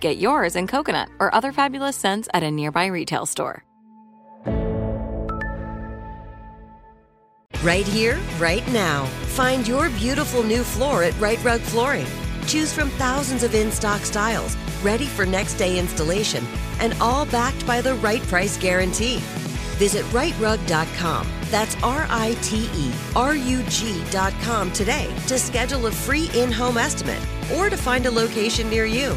Get yours in coconut or other fabulous scents at a nearby retail store. Right here, right now. Find your beautiful new floor at Right Rug Flooring. Choose from thousands of in stock styles, ready for next day installation, and all backed by the right price guarantee. Visit rightrug.com. That's R I T E R U G.com today to schedule a free in home estimate or to find a location near you.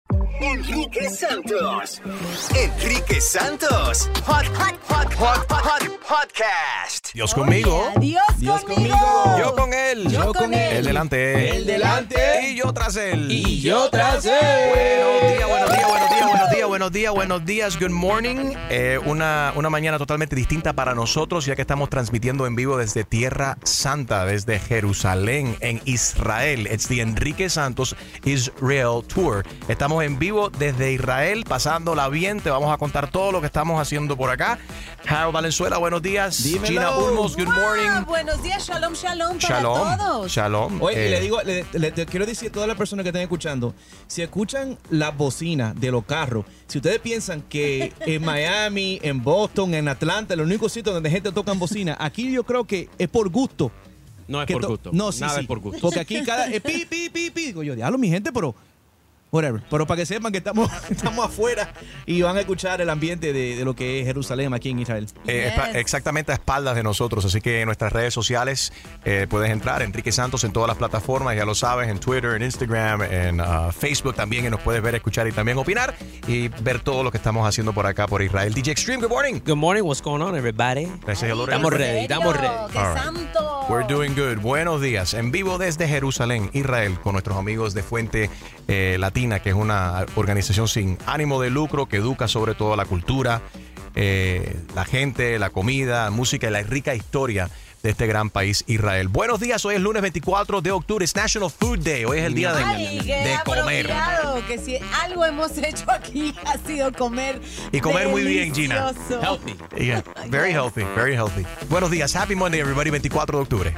Enrique Santos. Enrique Santos. Hot, hot, hot, hot, hot, podcast. Dios conmigo. Dios, Dios conmigo. conmigo. Yo con él. Yo con él. El delante. El delante. Y yo tras él. Y yo tras él. Buenos días, buenos días, buenos días, buenos días, buenos días, buenos días. Good morning. Eh, una, una mañana totalmente distinta para nosotros, ya que estamos transmitiendo en vivo desde Tierra Santa, desde Jerusalén, en Israel. It's the Enrique Santos Israel Tour. Estamos en vivo desde Israel, pasándola bien. Te vamos a contar todo lo que estamos haciendo por acá. Harold Valenzuela, buenos días. Dímelo. Gina Ulmos, good morning. buenos días, shalom, shalom para Shalom. todos. Shalom. Oye, y Eh, le digo, le, quiero decir a todas las personas que estén escuchando, si escuchan las bocinas de los carros, si ustedes piensan que en Miami, en Boston, en Atlanta, el único sitio donde gente toca bocina, aquí yo creo que es por gusto. No es Que por to- gusto. No, sí, Nada sí. es por gusto. Porque aquí cada. eh, pi, pi, pi, pi. Digo yo, diablo, mi gente, pero. Whatever. Pero para que sepan que estamos, estamos afuera y van a escuchar el ambiente de, de lo que es Jerusalén aquí en Israel. Eh, Yes. exactamente a espaldas de nosotros. Así que en nuestras redes sociales eh, puedes entrar, Enrique Santos en todas las plataformas, ya lo sabes, en Twitter, en Instagram, en uh, Facebook también, y nos puedes ver, escuchar y también opinar y ver todo lo que estamos haciendo por acá, por Israel. DJ Extreme, good morning. Good morning, what's going on, everybody? Hello to Estamos ready, estamos ready. ¡Qué right. santo! We're doing good. Buenos días. En vivo desde Jerusalén, Israel, con nuestros amigos de Fuente eh, Latina, que es una organización sin ánimo de lucro que educa sobre todo la cultura, eh, la gente, la comida, música y la rica historia de este gran país, Israel. Buenos días. Hoy es lunes 24 de octubre. Es National Food Day. Hoy es el día de, Ay, de comer. que si algo hemos hecho aquí ha sido comer. Y comer muy bien, Gina. Healthy. Yeah, very healthy, very healthy. Buenos días. Happy Monday, everybody. 24 de octubre.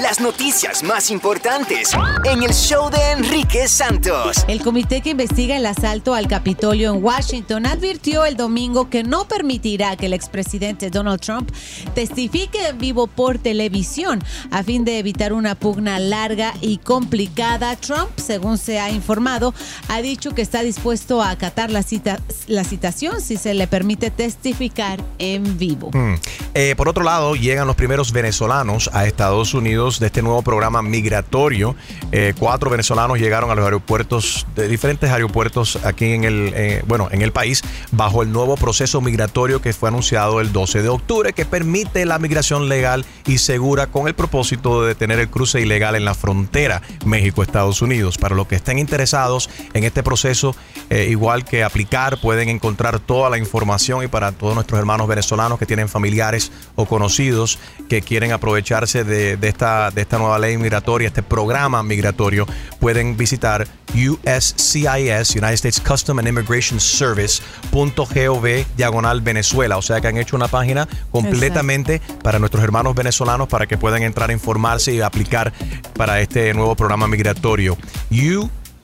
las noticias más importantes en el show de Enrique Santos. El comité que investiga el asalto al Capitolio en Washington advirtió el domingo que no permitirá que el expresidente Donald Trump testifique en vivo por televisión a fin de evitar una pugna larga y complicada. Trump, según se ha informado, ha dicho que está dispuesto a acatar la, cita, la citación si se le permite testificar en vivo. Mm. Eh, por otro lado, llegan los primeros venezolanos a Estados Unidos de este nuevo programa migratorio. Eh, cuatro venezolanos llegaron a los aeropuertos, de diferentes aeropuertos aquí en el, eh, bueno, en el país, bajo el nuevo proceso migratorio que fue anunciado el 12 de octubre, que permite la migración legal y segura con el propósito de detener el cruce ilegal en la frontera México-Estados Unidos. Para los que estén interesados en este proceso, eh, igual que aplicar, pueden encontrar toda la información y para todos nuestros hermanos venezolanos que tienen familiares o conocidos que quieren aprovecharse de, de esta, de esta nueva ley migratoria, este programa migratorio, pueden visitar USCIS, United States Custom and Immigration Service.gov diagonal Venezuela. O sea que han hecho una página completamente para nuestros hermanos venezolanos para que puedan entrar a informarse y aplicar para este nuevo programa migratorio.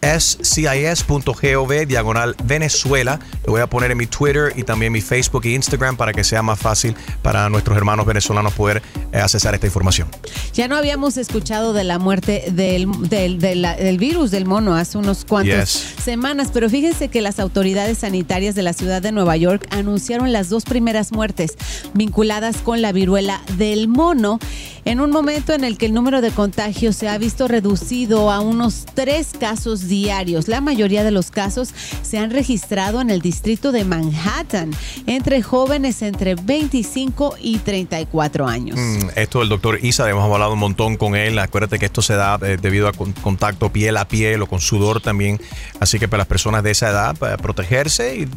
scis.gov diagonal Venezuela. Lo voy a poner en mi Twitter y también mi Facebook e Instagram para que sea más fácil para nuestros hermanos venezolanos poder eh, accesar esta información. Ya no habíamos escuchado de la muerte del, del, del- del virus del mono hace unos cuantos Yes. semanas, pero fíjense que las autoridades sanitarias de la ciudad de Nueva York anunciaron las dos primeras muertes vinculadas con la viruela del mono en un momento en el que el número de contagios se ha visto reducido a unos tres casos diarios. La mayoría de los casos se han registrado en el distrito de Manhattan entre jóvenes entre 25 y 34 años. Mm, esto del doctor Isa, hemos hablado un montón con él. Acuérdate que esto se da eh, debido a con- contacto piel a piel o con sudor también. Así que para las personas de esa edad, para protegerse y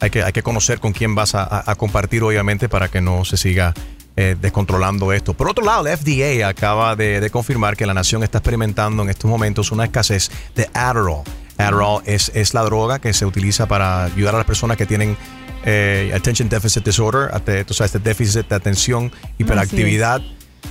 hay que, hay que conocer con quién vas a compartir, obviamente, para que no se siga eh, descontrolando esto. Por otro lado, la FDA acaba de, de confirmar que la nación está experimentando en estos momentos una escasez de Adderall. Adderall es, es la droga que se utiliza para ayudar a las personas que tienen eh, Attention Deficit Disorder, ate- tú sabes, este déficit de atención, hiperactividad.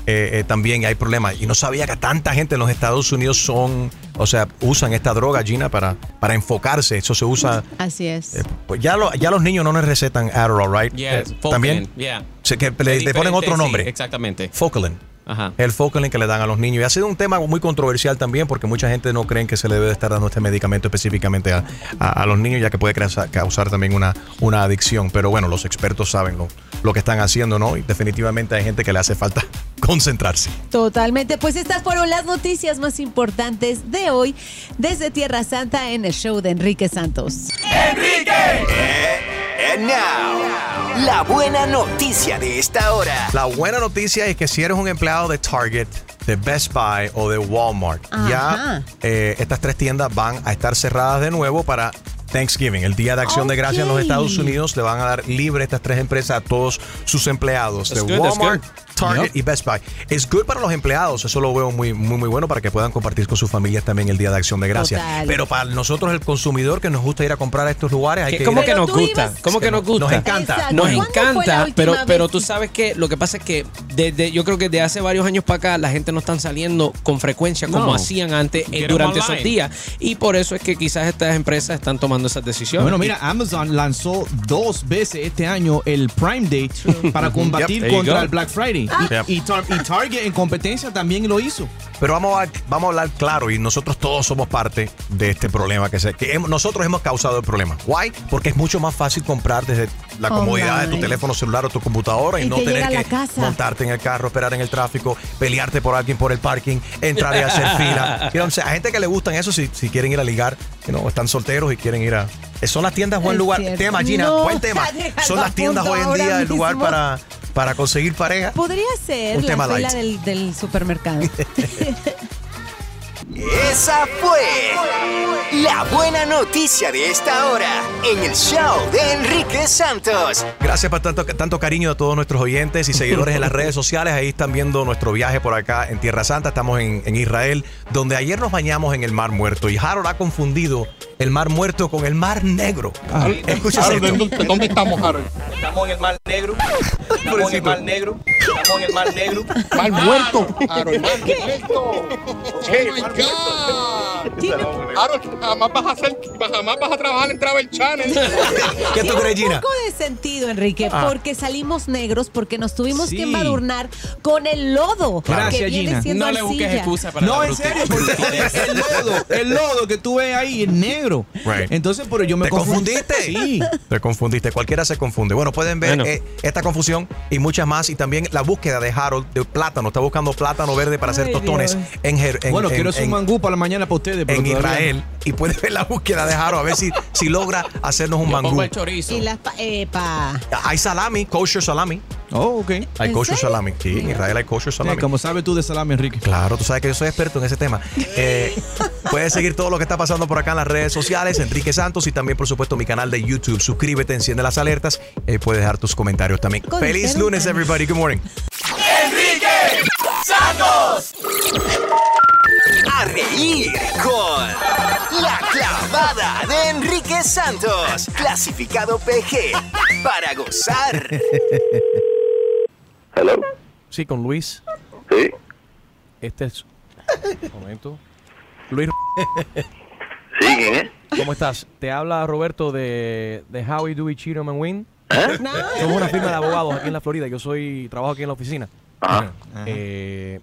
Eh, eh, también hay problemas. Y no sabía que tanta gente en los Estados Unidos son, o sea, usan esta droga, Gina, para, para enfocarse. Eso se usa. Así es. Pues ya, lo- ya los niños no les recetan Adderall, right? Eh, También. yeah. Se- que le, le ponen otro sí, nombre. exactamente. Focalin. Ajá. El Focalin que le dan a los niños. Y ha sido un tema muy controversial también porque mucha gente no cree que se le debe estar dando este medicamento específicamente a, a- a los niños, ya que puede causar, causar también una, una adicción. Pero bueno, los expertos saben lo, lo que están haciendo, ¿no? Y definitivamente hay gente que le hace falta concentrarse. Totalmente, pues estas fueron las noticias más importantes de hoy desde Tierra Santa en el show de Enrique Santos. And now, la buena noticia de esta hora. La buena noticia es que si eres un empleado de Target, de Best Buy o de Walmart, ya eh, estas tres tiendas van a estar cerradas de nuevo para Thanksgiving, el Día de Acción de Gracias en los. Estados Unidos. Le van a dar libre estas tres empresas a todos sus empleados That's de good, Walmart. Target Yep. y Best Buy. Es good para los empleados, eso lo veo muy, muy, muy bueno para que puedan compartir con sus familias también el Día de Acción de Gracias. Total. Pero para nosotros, el consumidor que nos gusta ir a comprar a estos lugares, hay ¿Qué- que ¿Cómo ir a- que nos gusta? ¿Cómo que nos gusta? Nos encanta. Exacto. Nos ¿Cuándo fue la encanta, pero, pero tú sabes que lo que pasa es que desde, yo creo que de hace varios años para acá la gente no están saliendo con frecuencia como No. hacían antes eh, 'em durante online. esos días. Y por eso es que quizás estas empresas están tomando esas decisiones. Bueno, mira, Amazon lanzó dos veces este año el Prime Day para combatir Yep, contra go. el Black Friday. Y, Yep. y Tar- y Target en competencia también lo hizo. Pero vamos a, vamos a hablar claro y nosotros todos somos parte de este problema que, se, que nosotros hemos causado el problema. Why? Porque es mucho más fácil comprar desde la comodidad de tu teléfono celular o tu computadora y, Y no te tener que casa. montarte en el carro, esperar en el tráfico, pelearte por alguien por el parking, entrar y hacer fila. You know a gente que le gustan eso si, si quieren ir a ligar, you know, están solteros y quieren ir a... Son las tiendas buen Es lugar. cierto. Tema, Gina, No, buen tema. Son las tiendas hoy en día el lugar para, para conseguir pareja. Podría ser Un la tema fila del, del supermercado. Esa fue la buena noticia de esta hora en el show de Enrique Santos. Gracias por tanto, tanto cariño a todos nuestros oyentes y seguidores en las redes sociales. Ahí están viendo nuestro viaje por acá en Tierra Santa. Estamos en, en Israel, donde ayer nos bañamos en el Mar Muerto. Y Harold ha confundido el Mar Muerto con el Mar Negro. Escucha Harold, esto. ¿dónde, dónde estamos, Harold? Estamos en el Mar Negro. Estamos en el Mar Negro. Estamos en el Mar Negro. Mar muerto, Harold. Mar muerto. Oh my God. Harold, jamás vas a hacer, jamás vas a trabajar en Travel Channel. ¿Qué tú crees, Un Gina? poco de sentido, Enrique, Ah. porque salimos negros, porque nos tuvimos Sí. que embadurnar con el lodo que Gracias, viene Gina. siendo No le busques excusa para No, la en serio, porque el lodo, el lodo que tú ves ahí es negro. Right. Entonces, pero yo me ¿Te confundí. confundiste? Sí. Te confundiste, cualquiera se confunde. Bueno, pueden ver Bueno. eh, esta confusión y muchas más. Y también la búsqueda de Harold de plátano. Está buscando plátano verde para hacer tostones Dios. en, Jer- en, bueno, en- quiero hacer en- un mangú para la mañana para ustedes. pero en todavía Israel. Y puede ver la búsqueda de Harold a ver si, si logra hacernos un Yo mangú. pongo el chorizo. Y las pa- epa. Hay salami, kosher salami. Oh, ok. Hay ¿En kosher serio? salami. Sí, en Israel hay kosher Sí, salami. como sabes tú de salami, Enrique. Claro, tú sabes que yo soy experto en ese tema. Eh, puedes seguir todo lo que está pasando por acá en las redes sociales, Enrique Santos, y también, por supuesto, mi canal de YouTube. Suscríbete, enciende las alertas. eh, puedes dejar tus comentarios también. Con Feliz lunes, everybody. Good morning. A reír con la clavada de Enrique Santos. Clasificado PG para gozar. Hello. Sí, con Luis. Sí. Este es. Un momento. Luis, Sí, ¿quién es? ¿cómo estás? Te habla Roberto de, de Howie Dewey Cheatham and Win. ¿Eh? No. Somos una firma de abogados aquí en la Florida. Yo soy trabajo aquí en la oficina. Ajá. Eh,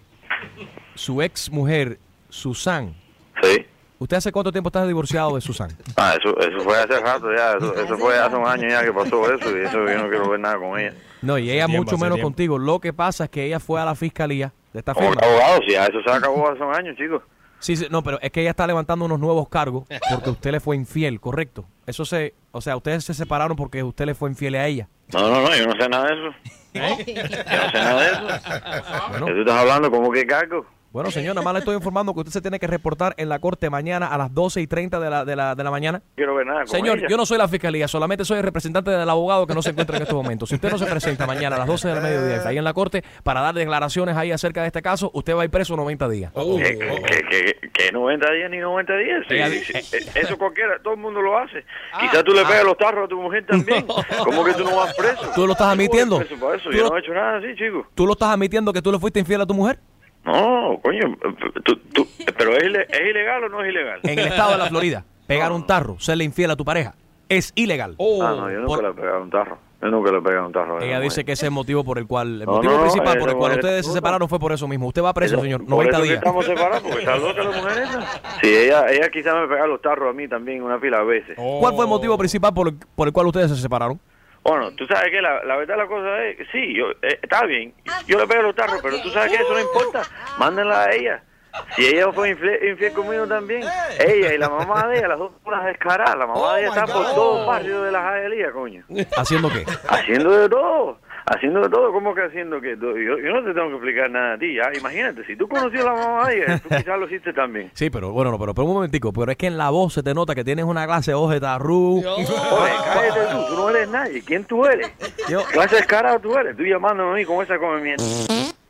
su ex mujer, Susan. Sí. ¿Usted hace cuánto tiempo está divorciado de Susan? Ah, eso, eso fue hace rato ya. Eso, eso fue hace un año ya que pasó eso y eso yo no quiero ver nada con ella. No, y ella mucho menos tiempo. contigo. Lo que pasa es que ella fue a la fiscalía de esta Como firma. abogado, si ya eso se acabó hace un año, chicos. Sí, sí, no, pero es que ella está levantando unos nuevos cargos porque usted le fue infiel, correcto. Eso se, o sea, ustedes se separaron porque usted le fue infiel a ella. No, no, no, yo no sé nada de eso. Yo no sé nada de eso. Bueno. ¿Qué tú estás hablando? ¿Cómo que cargo? Bueno, señor, nada más le estoy informando que usted se tiene que reportar en la corte mañana a las 12 y 30 de la, de la, de la mañana. Quiero ver nada con Señor, ella. yo no soy la fiscalía, solamente soy el representante del abogado que no se encuentra en estos momentos. Si usted no se presenta mañana a las 12 del mediodía está ahí en la corte para dar declaraciones ahí acerca de este caso, usted va a ir preso 90 días. ¿Qué, qué, qué, qué 90 días ni 90 días? Sí, Ella- sí, eh, eso cualquiera, todo el mundo lo hace. Quizás tú le pegas los tarros a tu mujer también. ¿Cómo que tú no vas preso? ¿Tú lo estás no admitiendo? preso para eso. ¿Tú Yo no he hecho nada así, chico. ¿Tú lo estás admitiendo que tú le fuiste infiel a tu mujer? No, coño, tú- tú- pero ¿es, ¿es ilegal o no es ilegal? En el estado de la Florida, pegar un tarro, serle infiel a tu pareja, es ilegal. Ah, no, yo nunca Por- le he pegado un tarro. Yo nunca le he pegado un tarro. Ella dice que ese es el motivo por el cual, el No, motivo no, principal por el cual mujer- ustedes se separaron fue por eso mismo. Usted va preso, señor, por 90 eso que días. estamos separados, porque está loca la mujer esa. Sí, ella, ella quizás me pega los tarros a mí también una pila de veces. ¿Cuál fue el motivo principal por el, por el cual ustedes se separaron? Bueno, tú sabes que la, la verdad la cosa es, sí, yo, eh, está bien, yo le pego los tarros, pero tú sabes que eso no importa, mándenla a ella. Si ella fue infiel, infiel conmigo también, ella y la mamá de ella, las dos unas descaradas, la mamá de ella está por todo el barrio de la Jaelía, coño. ¿Haciendo qué? Haciendo de todo, haciendo de todo, ¿cómo que haciendo que? Yo, yo no te tengo que explicar nada a ti, ya, imagínate, si tú conocías a la mamá de ella, tú quizás lo hiciste también. Sí, pero bueno, no, pero, pero un momentico, pero es que en la voz se te nota que tienes una clase de voz de tarru. Oye, cállate tú, tú no eres nadie, ¿quién tú eres? Yo- ¿Qué clase de descarado tú eres? Tú llamándome a mí con esa come mierda.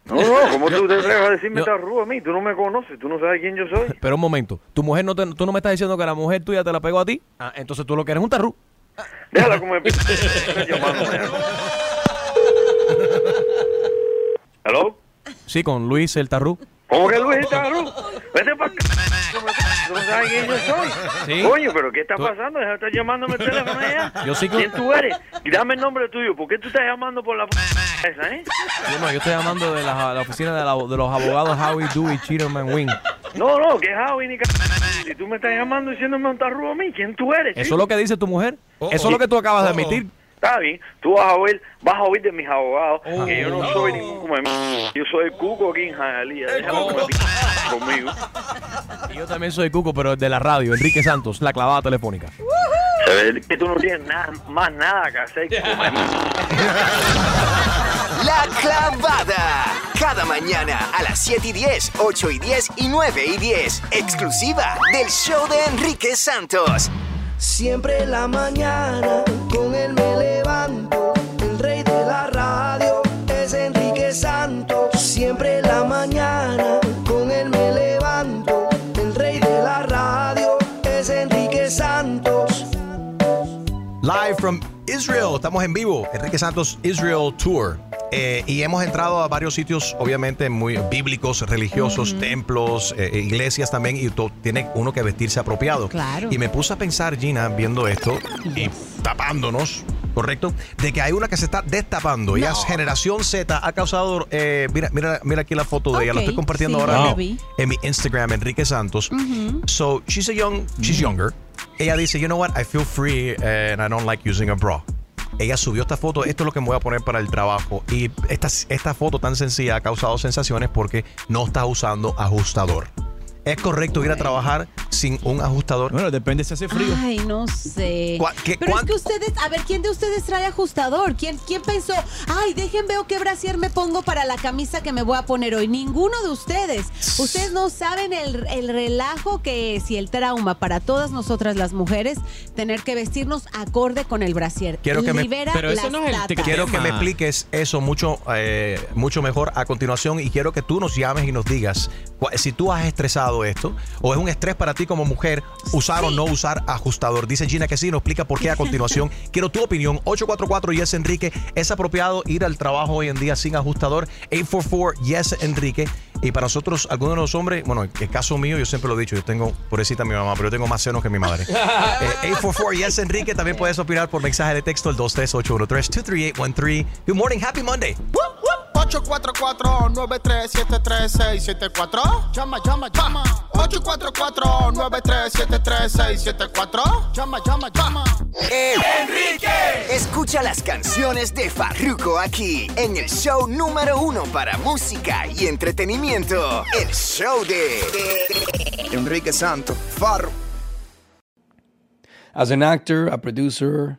No, no, ¿cómo tú te atreves a decirme tarru a mí? Tú no me conoces, tú no sabes quién yo soy. Pero un momento, tu mujer no te, tú no me estás diciendo que la mujer tuya te la pegó a ti. Ah, entonces tú lo que eres un tarru. Déjala como me estás llamándome. ¿Aló? Sí, con Luis el tarru. ¿Cómo que Luis está tarru? Vete para acá. Tú no sabes quién yo soy. Sí. Coño, pero ¿qué está Tú- pasando? Deja de estar llamándome el teléfono allá. Yo sí que- ¿Quién tú eres? Y dame el nombre tuyo. ¿Por qué tú estás llamando por la p esa, eh? Yo no, yo estoy llamando de la, la oficina de, la- de los abogados Howie Dewey Cheatham and Wing. No, no, que Javi ni. Si tú me estás llamando diciéndome un tarru a mí, ¿quién tú eres? ¿Eso es lo que dice tu mujer? Eso es lo que tú acabas de admitir. Está bien, tú vas a oír, vas a oír de mis abogados que yo no soy ningún come Yo soy el cuco aquí en Jayalía. Déjame comer conmigo. Y yo también soy Cuco, pero de la radio, Enrique Santos, la clavada telefónica. Se ve que tú no tienes nada, más nada que hacer que comer. La clavada. cada mañana a las 7 y 10, 8 y 10 y 9 y 10. Exclusiva del show de Enrique Santos. Siempre en la mañana con él me levanto. El rey de la radio es Enrique Santos. Siempre la from Israel, estamos en vivo. Enrique Santos Israel Tour. Eh, y hemos entrado a varios sitios, obviamente, muy bíblicos, religiosos, templos, eh, iglesias también, y to- tiene uno que vestirse apropiado. Claro. Y me puse a pensar, Gina, viendo esto y tapándonos, ¿correcto? De que hay una que se está destapando. Ella es generación Z, ha causado. eh, mira, mira, mira aquí la foto de ella, la estoy compartiendo sí, ahora mismo vi. en mi Instagram, Enrique Santos. So she's a young, she's younger. Ella dice, you know what, I feel free and I don't like using a bra. Ella subió esta foto, esto es lo que me voy a poner para el trabajo. Y esta, esta foto tan sencilla ha causado sensaciones porque no está usando ajustador. ¿Es correcto ir a trabajar sin un ajustador? Bueno, depende si hace frío. Ay, no sé. ¿Cuá- qué- Pero es que ustedes, a ver, ¿quién de ustedes trae ajustador? ¿Quién, quién pensó, ay, dejen veo qué brasier me pongo para la camisa que me voy a poner hoy? Ninguno de ustedes. Ustedes no saben el, el relajo que es y el trauma para todas nosotras las mujeres tener que vestirnos acorde con el brasier. Quiero que me- Pero eso no es el Quiero que me expliques eso mucho, eh, mucho mejor a continuación y quiero que tú nos llames y nos digas si tú has estresado esto o es un estrés para ti como mujer usar o no usar ajustador. Dice Gina que sí, nos explica por qué a continuación. quiero tu opinión. 844 Yes Enrique. ¿Es apropiado ir al trabajo hoy en día sin ajustador? 844 Yes Enrique. Y para nosotros, algunos de los hombres, bueno, en el caso mío, yo siempre lo he dicho, yo tengo, pobrecita mi mamá, pero yo tengo más senos que mi madre. Eh, 844 Yes Enrique. También puedes opinar por mensaje de texto al 23813-23813. Good morning, happy Monday. 844-9373674. Llama, llama, llama. 844-9373674. Llama, llama, llama. ¡Enrique! Escucha las canciones de Farruko aquí en el show número uno para música y entretenimiento. El show de Enrique Santos. Farro. As an actor, a producer,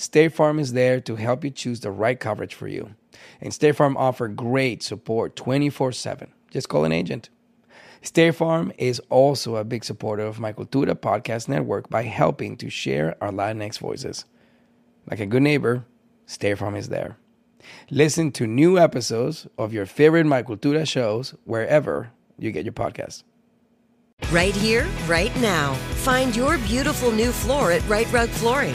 State Farm is there to help you choose the right coverage for you. And State Farm offer great support 24/7. Just call an agent. State Farm is also a big supporter of my Cultura podcast network by helping to share our Latinx voices. Like a good neighbor, State Farm is there. Listen to new episodes of your favorite My Cultura shows wherever you get your podcasts. Right here, right now. Find your beautiful new floor at Right Rug Flooring.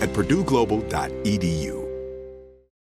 at purdueglobal.edu.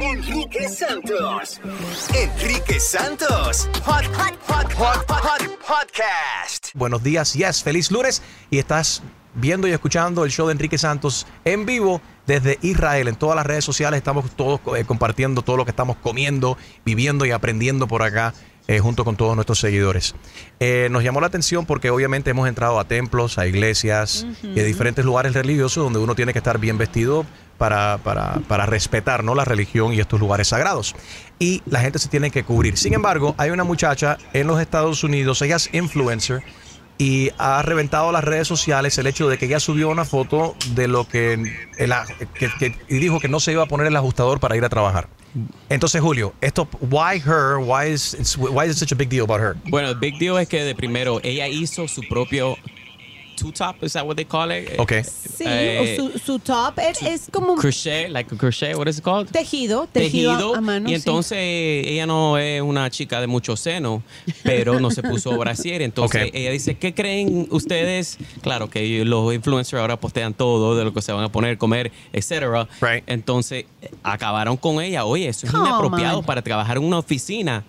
Enrique Santos. Enrique Santos. Hot, hot, hot, hot, hot, hot podcast. Buenos días, yes, feliz lunes y estás viendo y escuchando el show de Enrique Santos en vivo desde Israel. En todas las redes sociales estamos todos eh, compartiendo todo lo que estamos comiendo, viviendo y aprendiendo por acá. Eh, junto con todos nuestros seguidores. Eh, nos llamó la atención porque obviamente hemos entrado a templos, a iglesias y a diferentes lugares religiosos donde uno tiene que estar bien vestido para, para, para respetar ¿no? la religión y estos lugares sagrados. Y la gente se tiene que cubrir. Sin embargo, hay una muchacha en los Estados Unidos, ella es influencer y ha reventado las redes sociales el hecho de que ella subió una foto de lo que, el que- y dijo que no se iba a poner el ajustador para ir a trabajar. Entonces, Julio, esto, why her? Why is why is it such a big deal about her? Bueno, el big deal es que de primero ella hizo su propio two-top, is that what they call it? Okay. Sí, Eh, su, su top es, es como un crochet, like a crochet, what is it called? tejido, tejido, a, a mano. y sí. entonces ella no es una chica de mucho seno, pero no se puso brasier. Entonces ella dice, ¿qué creen ustedes? Claro que los influencers ahora postean todo de lo que se van a poner, comer, etcétera. Entonces acabaron con ella. Oye, eso es Come inapropiado on. para trabajar en una oficina.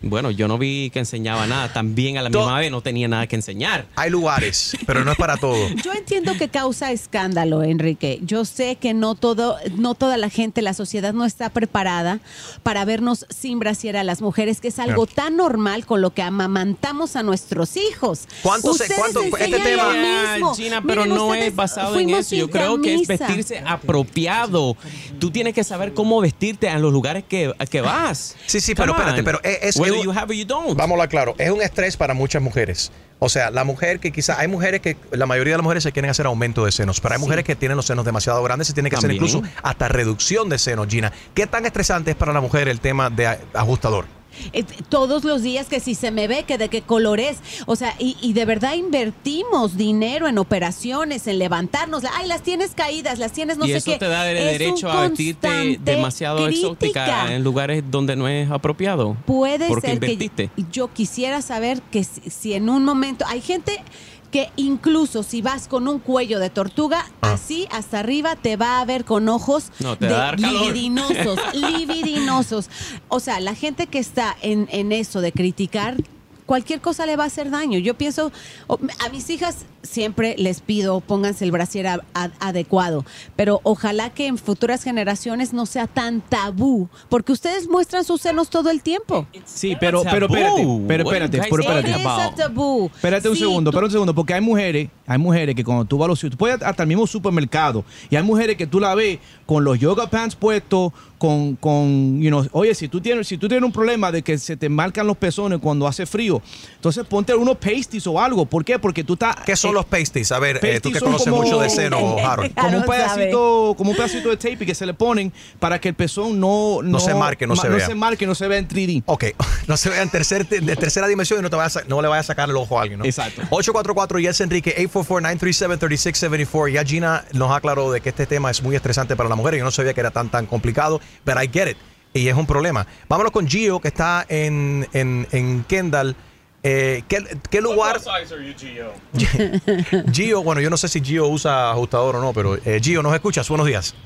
Bueno, yo no vi que enseñaba nada. También a la misma vez no tenía nada que enseñar. Hay lugares, pero no es para todo. Yo entiendo que causa escándalo, Enrique. Yo sé que no todo, no toda la gente, la sociedad no está preparada para vernos sin brasier a las mujeres, que es algo tan normal con lo que amamantamos a nuestros hijos. ¿Cuánto se- cuánto- este tema- mismo. Gina, pero Miren, no es basado en eso. Yo creo que es vestirse apropiado. Tú tienes que saber cómo vestirte en los lugares que, que vas. Sí, sí, pero espérate, pero es, es- Whether es un- you have or you don't. Vamos a claro, es un estrés para muchas mujeres. O sea, la mujer que quizás, hay mujeres que, la mayoría de las mujeres se quieren hacer aumento de senos, pero hay mujeres que tienen los senos demasiado grandes, se tiene que hacer incluso hasta reducción de senos, Gina. ¿Qué tan estresante es para la mujer el tema de ajustador? Eh, todos los días que si se me ve, que de qué color es. O sea, y, y de verdad invertimos dinero en operaciones, en levantarnos. Ay, las tienes caídas, las tienes no y sé eso qué. te da el Es un derecho a vestirte demasiado exótica en lugares donde no es apropiado. Puede porque ser invertiste. que yo quisiera saber que si, si en un momento hay gente que incluso si vas con un cuello de tortuga así hasta arriba te va a ver con ojos No, te de va a dar calor. libidinosos, libidinosos. O sea, la gente que está en, en eso de criticar cualquier cosa le va a hacer daño. Yo pienso, a mis hijas siempre les pido pónganse el brasier a- a- adecuado, pero ojalá que en futuras generaciones no sea tan tabú, porque ustedes muestran sus senos todo el tiempo. Sí, pero, pero espérate, pero espérate, pero espérate. Espérate un Sí, segundo, espérate un segundo, porque hay mujeres, hay mujeres que cuando tú vas a los, tú puedes hasta el mismo supermercado, y hay mujeres que tú la ves con los yoga pants puestos, con, con, you know, oye, si tú tienes, si tú tienes un problema de que se te marcan los pezones cuando hace frío, entonces ponte unos pasties o algo. ¿Por qué? Porque tú estás. ¿Qué son los pasties? A ver, eh, tú que conoces como- mucho de seno, Harold. Como un pedacito, como un pedacito de tape que se le ponen para que el pezón no, No se marque, no ma- se vea. No se marque, no se vea en 3D. Ok, no se vea en tercer, de tercera dimensión y no, te vaya a no le vaya a sacar el ojo a alguien, ¿no? Exacto. 844 Yes Enrique, 844-937-3674. Ya Gina nos aclaró de que este tema es muy estresante para la mujer. Yo no sabía que era tan, tan complicado, pero I get it. Y es un problema. Vámonos con Gio, que está en, en, en Kendall. Eh, ¿qué, qué lugar? Gio, bueno, yo no sé si Gio usa ajustador o no, pero eh, Gio, ¿nos escuchas? Buenos días.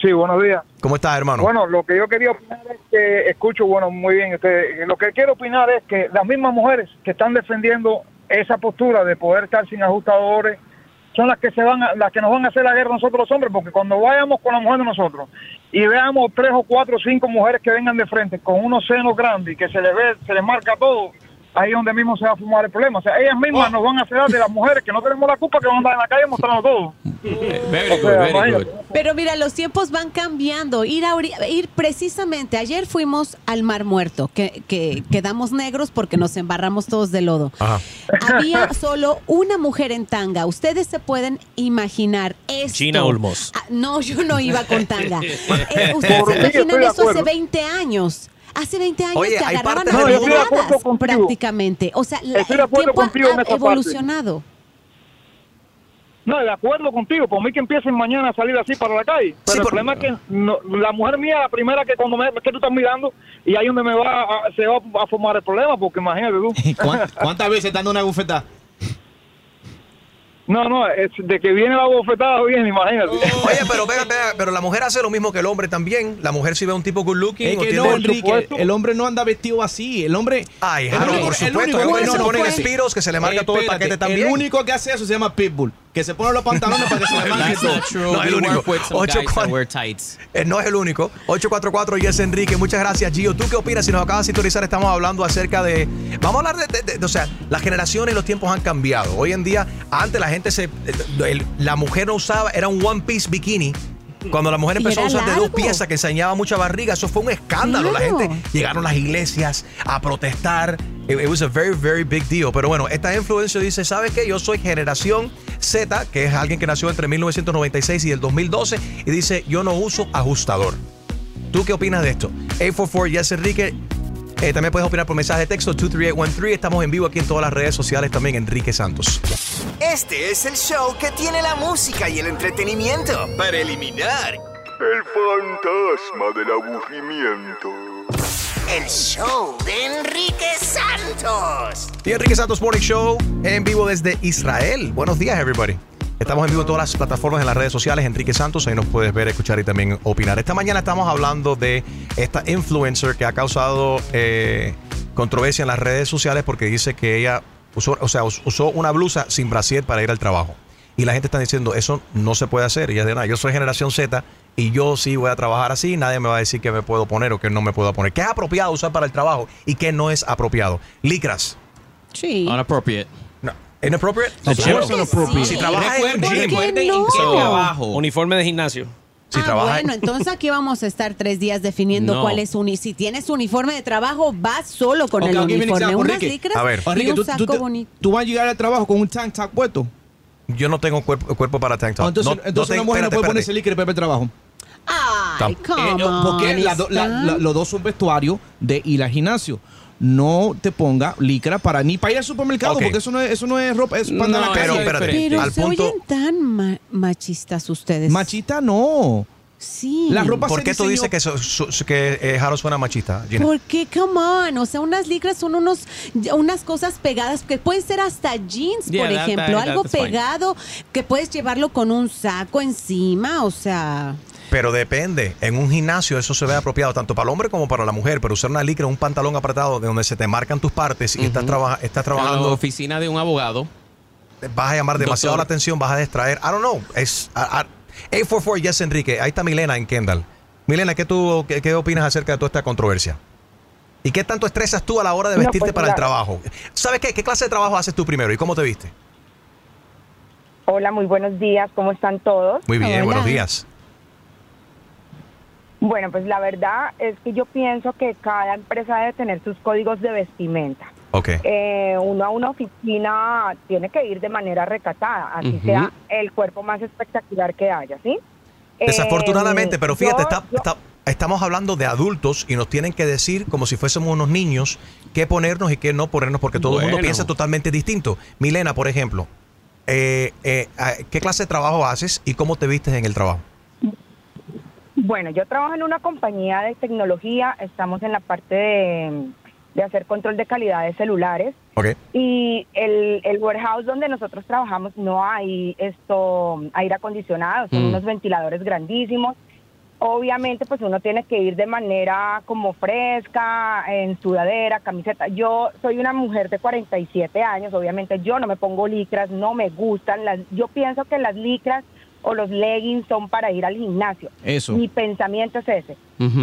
Sí, buenos días. ¿Cómo estás, hermano? Bueno, lo que yo quería opinar es que, escucho, bueno, muy bien usted, lo que quiero opinar es que las mismas mujeres que están defendiendo esa postura de poder estar sin ajustadores son las que se van a- las que nos van a hacer la guerra nosotros los hombres, porque cuando vayamos con la mujer de nosotros y veamos tres o cuatro o cinco mujeres que vengan de frente con unos senos grandes y que se les ve, se les marca todo, ahí es donde mismo se va a fumar el problema. O sea, ellas mismas nos van a hacer de las mujeres que no tenemos la culpa que van a andar en la calle mostrando todo. Very O good, sea, very imagínate. good. Pero mira, los tiempos van cambiando. Ir, a ir precisamente, ayer fuimos al Mar Muerto, que, que quedamos negros porque nos embarramos todos de lodo. Había solo una mujer en tanga. Ustedes se pueden imaginar esto. China Olmos. Ah, no, yo no iba con tanga. Eh, Ustedes se imaginan eso hace acuerdo. 20 años. Hace 20 años Oye, agarraban partes a pedradas prácticamente. O sea, la- Estoy el tiempo ha parte. evolucionado. No, de acuerdo contigo. Por mí que empiecen mañana a salir así para la calle. Pero el problema es que no- la mujer mía, la primera que cuando me, que tú estás mirando, y ahí donde me va a- se va a formar el problema, porque imagínate tú. ¿Cuán- ¿Cuántas veces dando una bufetada? No, no, es de que viene la bofetada, viene, imagínate. Oye, pero venga, venga, pero la mujer hace lo mismo que el hombre también. La mujer si ve a un tipo good looking Es o que tiene- no, Enrique, el hombre no anda vestido así. El hombre. Ay, el único- por el supuesto, único- el hombre no, se no, pone en fue- espiros que se le marca todo el paquete también. El único que hace eso se llama Pitbull, que se pone los pantalones para que se le todo. true. No es el único. work with some Ocho, guys that cuatro- wear tights. Eh, no es el único. 844 Yes Enrique. Muchas gracias, Gio. ¿Tú qué opinas? Si nos acabas de sintonizar, estamos hablando acerca de. Vamos a hablar de. de- de- o sea, las generaciones y los tiempos han cambiado. Hoy en día, antes la gente se. el- la mujer no usaba, era un one piece bikini. Cuando la mujer empezó a usar de dos piezas que enseñaba mucha barriga, eso fue un escándalo. La gente llegaron a las iglesias a protestar. It, it was a very, very big deal. Pero bueno, esta influencer dice: ¿Sabes qué? Yo soy generación Z, que es alguien que nació entre 1996 y el 2012, y dice: Yo no uso ajustador. ¿Tú qué opinas de esto? 844 Yes Enrique. Eh, también puedes opinar por mensaje de texto 23813. Estamos en vivo aquí en todas las redes sociales también, Enrique Santos. Este es el show que tiene la música y el entretenimiento para eliminar El fantasma del aburrimiento. el show de Enrique Santos. Y Enrique Santos Morning Show en vivo desde Israel. Buenos días, everybody. Estamos en vivo en todas las plataformas en las redes sociales. Enrique Santos, ahí nos puedes ver, escuchar y también opinar. Esta mañana estamos hablando de esta influencer que ha causado eh, controversia en las redes sociales porque dice que ella usó, o sea, us- usó una blusa sin brasier para ir al trabajo. Y la gente está diciendo, eso no se puede hacer. Y ella dice, "No, yo soy generación Z y yo sí voy a trabajar así. Nadie me va a decir que me puedo poner o que no me puedo poner. ¿Qué es apropiado usar para el trabajo y qué no es apropiado? Licras. Sí. Inappropriate. No. Inappropriate? Inappropriate. Si trabajas en gym, no? qué trabajo. Uniforme de gimnasio. Si ah, trabajas bueno, entonces aquí vamos a estar tres días definiendo No. cuál es un... Si tienes uniforme de trabajo, vas solo con Ok, el an uniforme. Unas licras A ver. y Enrique, un tú, saco tú bonito. tú vas a llegar al trabajo con un tank top puesto. yo no tengo cuerpo, cuerpo para tank top. Ah, entonces, no, entonces no una mujer no espérate, puede espérate. ponerse licra y para el trabajo. Ay, Eh, porque la la- la- los dos son vestuarios de ir al gimnasio. No te ponga licra para ni para ir al supermercado, porque eso no es, eso no es ropa, es para andar en la No, Pero, calle. espérate, Pero al se punto... oyen tan ma- machistas ustedes. Machita no. Sí. La ropa ¿Por se qué tú dices que, so- so- que eh, Harold suena machista, Gina? Porque, come on, o sea, unas licras son unos, unas cosas pegadas que pueden ser hasta jeans, Yeah, por that- ejemplo, that- algo fine. pegado que puedes llevarlo con un saco encima, o sea, Pero depende. En un gimnasio eso se ve apropiado tanto para el hombre como para la mujer. Pero usar una licra, un pantalón apretado de donde se te marcan tus partes y estás, traba- estás En la trabajando, oficina de un abogado. vas a llamar demasiado Doctor. la atención, vas a distraer. I don't know. Es, a- a- 844 Yes Enrique. Ahí está Milena en Kendall. Milena, ¿qué, tú, qué, qué opinas acerca de toda esta controversia? ¿Y qué tanto estresas tú a la hora de No, vestirte pues, para el trabajo? ¿Sabes qué? ¿Qué clase de trabajo haces tú primero y cómo te viste? Hola, muy buenos días, ¿cómo están todos? Muy bien, Hola. buenos días. Bueno, pues la verdad es que yo pienso que cada empresa debe tener sus códigos de vestimenta. Ok. Eh, uno a una oficina tiene que ir de manera recatada, así sea el cuerpo más espectacular que haya, ¿sí? Desafortunadamente, Eh, pero fíjate, yo- está- yo- está- estamos hablando de adultos y nos tienen que decir, como si fuésemos unos niños, qué ponernos y qué no ponernos, porque todo el mundo piensa totalmente distinto. Milena, por ejemplo, eh, eh, ah, ¿qué clase de trabajo haces y cómo te vistes en el trabajo? Bueno, yo trabajo en una compañía de tecnología, estamos en la parte de, de hacer control de calidad de celulares. Ok. Y el, el warehouse donde nosotros trabajamos no hay esto aire acondicionado, son Mm. unos ventiladores grandísimos. obviamente pues uno tiene que ir de manera como fresca, en sudadera, camiseta. Yo soy una mujer de 47 años, obviamente yo no me pongo licras, no me gustan las yo pienso que las licras o los leggings son para ir al gimnasio. Eso. Mi pensamiento es ese.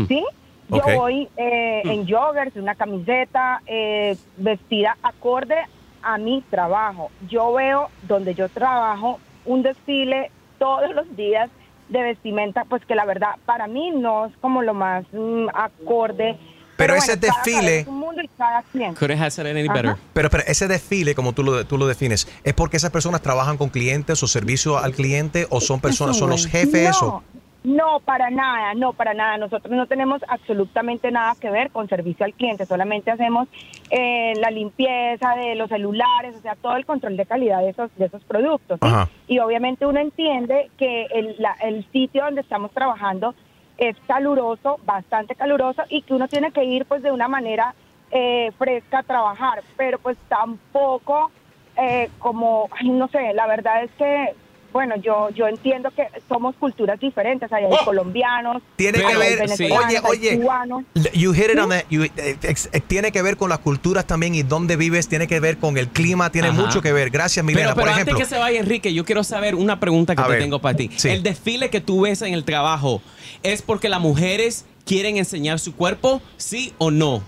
¿Sí? Yo voy eh, en joggers, una camiseta, eh, vestida acorde a mi trabajo. Yo veo donde yo trabajo un desfile todos los días de vestimenta, pues que la verdad para mí no es como lo más mm, acorde. Pero ese bueno, cada desfile- es un mundo y cada quien. Couldn't have said it any better. Pero, pero ese desfile, como tú lo, tú lo defines, ¿es porque esas personas trabajan con clientes o servicio al cliente o son personas, son los jefes? No, o no, para nada, no, para nada. Nosotros no tenemos absolutamente nada que ver con servicio al cliente, solamente hacemos eh, la limpieza de los celulares, o sea, todo el control de calidad de esos, de esos productos. Y obviamente uno entiende que el, la- el sitio donde estamos trabajando es caluroso, bastante caluroso, y que uno tiene que ir pues de una manera eh, fresca a trabajar, pero pues tampoco eh, como, no sé, la verdad es que, bueno, yo yo entiendo que somos culturas diferentes, hay, hay colombianos, Tiene hay que ver- Oye, oye. cubanos. You hit it on the- you- eh, ex- eh, tiene que ver con las culturas también y dónde vives, tiene que ver con el clima, tiene Ajá. mucho que ver. Gracias, Milena. Pero, pero Por antes ejemplo, que se vaya Enrique, yo quiero saber una pregunta que te ver, tengo para ti. sí. El desfile que tú ves en el trabajo, ¿es porque las mujeres quieren enseñar su cuerpo? ¿Sí o no?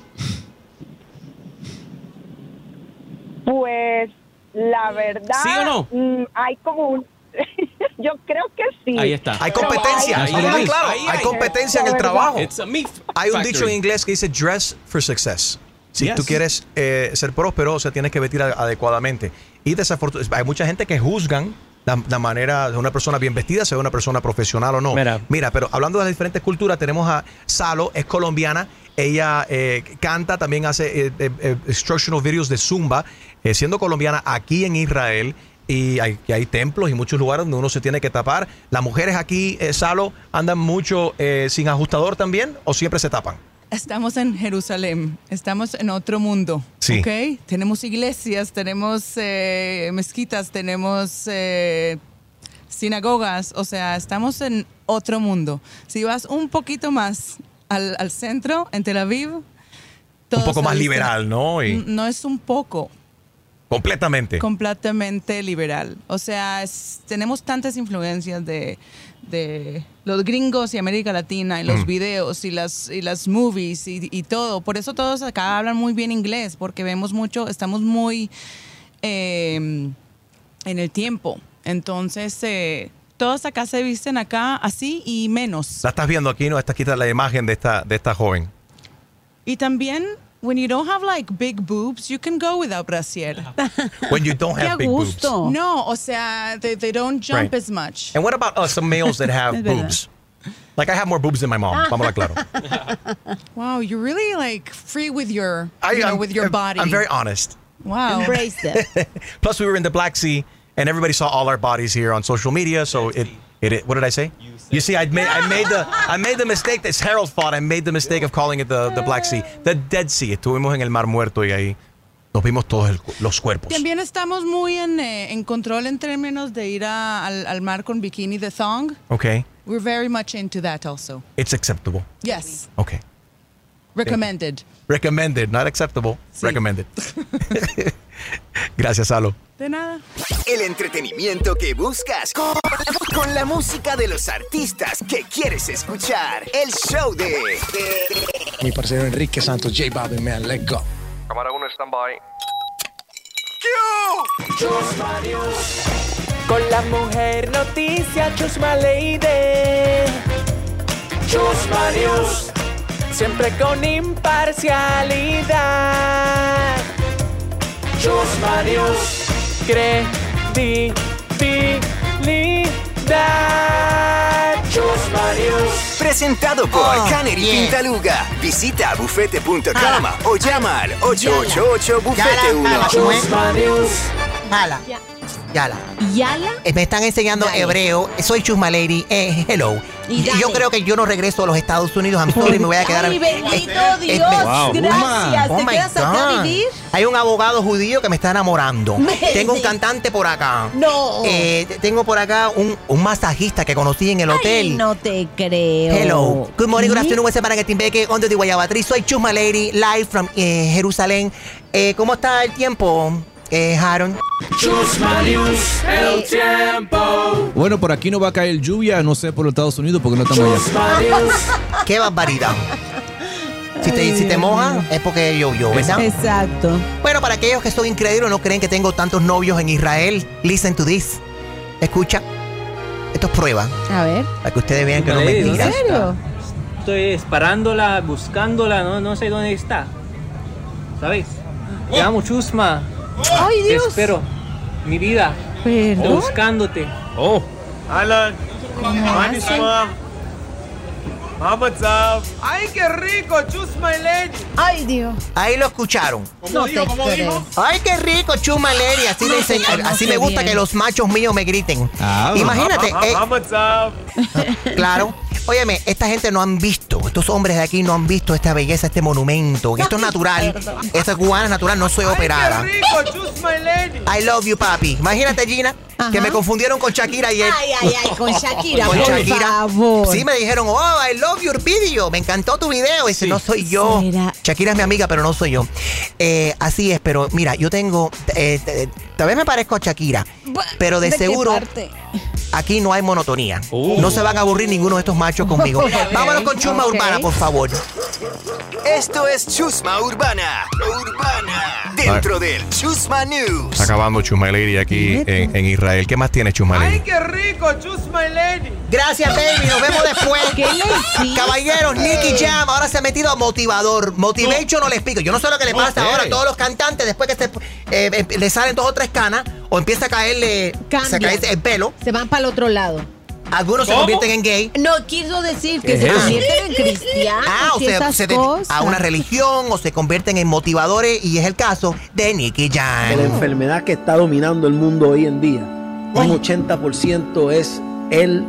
Pues la verdad, ¿Sí o no? mm, hay como un... yo creo que sí. Ahí está. hay competencia. ahí, claro, ahí, hay competencia en el trabajo. It's a me Hay un dicho en inglés que dice dress for success. Si Yes. tú quieres eh, ser próspero, o sea, tienes que vestir a- adecuadamente. Y desafortunadamente, hay mucha gente que juzgan la, la manera de una persona bien vestida, sea una persona profesional o no. Mira. pero hablando de las diferentes culturas, tenemos a Salo, es colombiana. Ella eh, canta, también hace eh, eh, eh, instructional videos de Zumba, eh, siendo colombiana aquí en Israel. Y hay, y hay templos y muchos lugares donde uno se tiene que tapar. ¿Las mujeres aquí, eh, Salo, andan mucho eh, sin ajustador también o siempre se tapan? Estamos en Jerusalén, estamos en otro mundo. Sí. ¿ok? Tenemos iglesias, tenemos eh, mezquitas, tenemos eh, sinagogas, o sea, estamos en otro mundo. Si vas un poquito más al, al centro, en Tel Aviv, Un poco más liberal, ¿no? Y No es un poco, completamente. completamente liberal. O sea, es- tenemos tantas influencias de, de los gringos y América Latina y los Mm. videos y las, y las movies y, y todo. Por eso todos acá hablan muy bien inglés, porque vemos mucho, estamos muy eh, en el tiempo. Entonces, eh, todos acá se visten acá así y menos. La estás viendo aquí, ¿no? Esta quita la imagen de esta, de esta joven. Y también, when you don't have like big boobs, you can go without brasier. When you don't have big boobs. No, o sea, they, they don't jump Right. as much. And what about us, some males that have boobs? Like I have more boobs than my mom. Ah. Vamos a claro. Wow, you're really like free with your, I, you know, with your I'm- body. I'm very honest. Wow. Embrace them. Plus, we were in the Black Sea, and everybody saw all our bodies here on social media. So it, it, it what did I say? You see, I made, I made the, I made the mistake. It's Harold's fault. I made the mistake of calling it the, the Black Sea, the Dead Sea. Estuvimos en el Mar Muerto y ahí nos vimos todos el- los cuerpos. También estamos muy en, eh, en control en términos de ir a- al, al mar con bikini de thong. Okay, We're very much into that also. it's acceptable. Yes. Okay, Recommended. recommended, not acceptable. Recommended. Gracias, Salo. De nada. El entretenimiento que buscas con, con la música de los artistas que quieres escuchar. El show de, Mi parcero Enrique Santos, J Balvin, man, let's go. Cámara 1, stand-by. Con la mujer noticia Chusma Lady Chusma News Siempre con imparcialidad. Chusma News Credibilidad. Chusma News presentado por Oh, Canary yeah. Pintaluga. Visita bufete.com o llama al 888 bufete 1. Chusma News Jala. Yala. ¿Yala? Eh, Me están enseñando Dale. hebreo. Soy Chusma Lady. Eh, hello. Y Y yo creo que yo no regreso a los Estados Unidos. I'm sorry, me voy a quedar. Ay, bendito Eh, eh, Dios, me- Wow. gracias. ¿Te Oh my quedas acá a vivir? Hay un abogado judío que me está enamorando. Me- Tengo un cantante por acá. No. Eh, tengo por acá un, un masajista que conocí en el hotel. Ay, no te creo. Hello. Good morning, good afternoon, West Para que on the Guayabatri. Soy Chusma Lady, live from eh, Jerusalén. Eh, ¿Cómo está el tiempo, eh, Haron? Chusma News, el tiempo. Bueno, por aquí no va a caer lluvia, no sé por los Estados Unidos porque no estamos allá. Qué barbaridad. Si te, si te moja es porque llovió, ¿verdad? Exacto. Bueno, para aquellos que son incrédulos, no creen que tengo tantos novios en Israel, listen to this. Escucha. Esto es prueba. A ver. Para que ustedes vean que no es ¿En mentira. serio? Estoy esperándola, buscándola, no, no sé dónde está. ¿Sabes? Te amo, Chusma. Ay, Dios. Te espero. Mi vida. ¿Perdón? Buscándote. Oh. Alan. ¿Cómo? ¡Ay, qué rico! Chusma y Lady. Ay, Dios. Ahí lo escucharon. No te creo. Ay, qué rico, chuma Leri. Así, me, No conoce así me gusta bien. que los machos míos me griten. Ah, Imagínate. eh, claro. Óyeme, esta gente no han visto, estos hombres de aquí no han visto esta belleza, este monumento. Esto es natural. Esta cubana es natural, no soy operada. I love you, papi. Imagínate, Gina, que me confundieron con Shakira ayer. Ay, ay, ay, con Shakira, Con por Shakira. favor. Sí, me dijeron, oh, I love your video. Me encantó tu video. Ese no soy yo. Shakira es mi amiga, pero no soy yo. Eh, así es, pero mira, yo tengo. eh, eh, tal vez me parezco a Shakira, pero de, ¿De qué seguro. parte? Aquí no hay monotonía. No se van a aburrir ninguno de estos machos conmigo. Vámonos con Chusma. Urbana, por favor. Esto es Chusma Urbana. Urbana. Dentro del Chusma News. Está acabando Chusma Lady aquí en, en Israel. ¿Qué más tiene Chusma Lady? ¡Ay, qué rico! Chusma Lady. Gracias, baby. Nos vemos después. ¿Qué? Caballeros, Nicky Jam ahora se ha metido a motivador. Motivation no le explico. Yo no sé lo que le pasa ahora a todos los cantantes después que se, eh, eh, le salen dos o tres canas o empieza a caerle se cae el pelo. Se van para el otro lado. Algunos se convierten en gay. No quiso decir que ¿Qué se es convierten en cristianos. Ah, o y sea, se a una religión o se convierten en motivadores y es el caso de Nicky Jam. la enfermedad que está dominando el mundo hoy en día, un 80% es el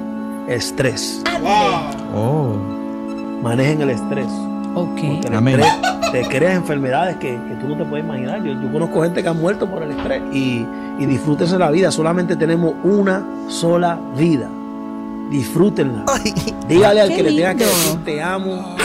estrés. Oh. Manejen el estrés. Porque el Amén. estrés te crea enfermedades que, que tú no te puedes imaginar. Yo, yo conozco gente que ha muerto por el estrés. Y, y disfrútense la vida. Solamente tenemos una sola vida. Disfrútenla. Dígale al que le tenga que decir te amo.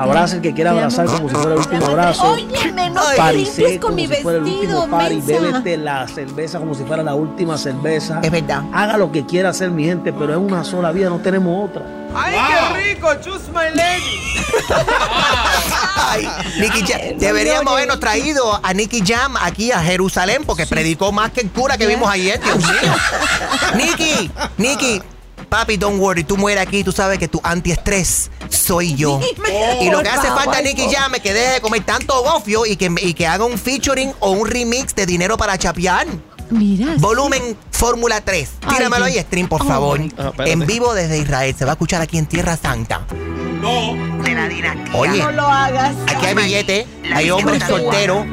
Abraza el que quiera abrazar como si fuera el último abrazo. Óyeme, no te con como mi si fuera el vestido, último party. Bébete la cerveza como si fuera la última cerveza. Es verdad. Haga lo que quiera hacer mi gente, pero es una sola vida, no tenemos otra. ¡Ay, qué rico! Chusma y Lady. Ay, Nicky Jam. Deberíamos habernos traído a Nicky Jam aquí a Jerusalén porque predicó más que el cura que vimos ayer, Dios mío. Nicky, Nicky. Papi, don't worry, tú mueres aquí, tú sabes que tu antiestrés soy yo. Y lo que hace favor. falta, Nicky Jam, es que deje de comer tanto gofio y que, y que haga un featuring o un remix de dinero para chapear. Mira. Volumen Fórmula 3. Ay, Tíramelo ahí, stream, por Oh, favor. en vivo desde Israel. Se va a escuchar aquí en Tierra Santa. No. Oye, No lo hagas. aquí hay billete, hay hombres solteros.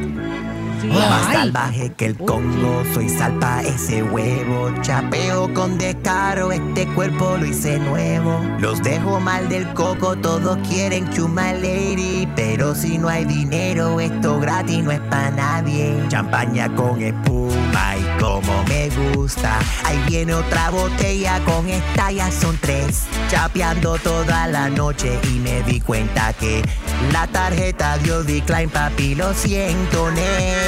Más salvaje que el Congo, soy salpa ese huevo. Chapeo con descaro, este cuerpo lo hice nuevo. Los dejo mal del coco, todos quieren chuma lady. Pero si no hay dinero, esto gratis no es para nadie. Champaña con espuma y como me gusta. Ahí viene otra botella, con esta ya son tres. Chapeando toda la noche y me di cuenta que la tarjeta dio decline, papi, lo siento, ne.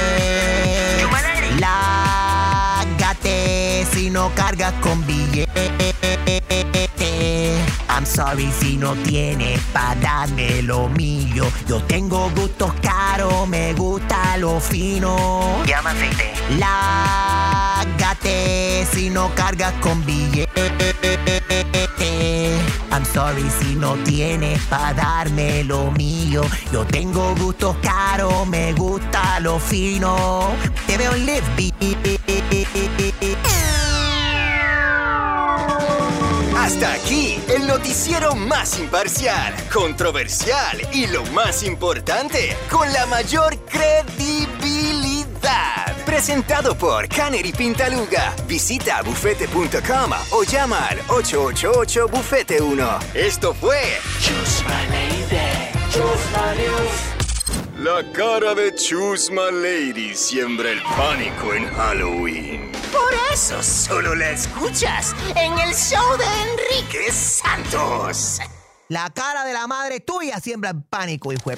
Lágate si no cargas con billete. I'm sorry si no tienes para darme lo mío. Yo tengo gustos caros, me gusta lo fino. Llama. Lágate si no cargas con billete. I'm sorry si no tienes para darme lo mío. Yo tengo gustos caros, me gusta lo fino. Te veo en Live Hasta aquí el noticiero más imparcial, controversial y lo más importante, con la mayor credibilidad. Presentado por Canary Pintaluga. Visita bufete.com o llama al 888 Bufete 1. Esto fue Chusma Lady. Chusma News. La cara de Chusma Lady siembra el pánico en Halloween. Por eso solo la escuchas en el show de Enrique Santos. La cara de la madre tuya siembra en pánico, hijo de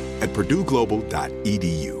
at purdueglobal.edu.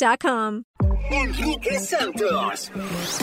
Enrique Santos.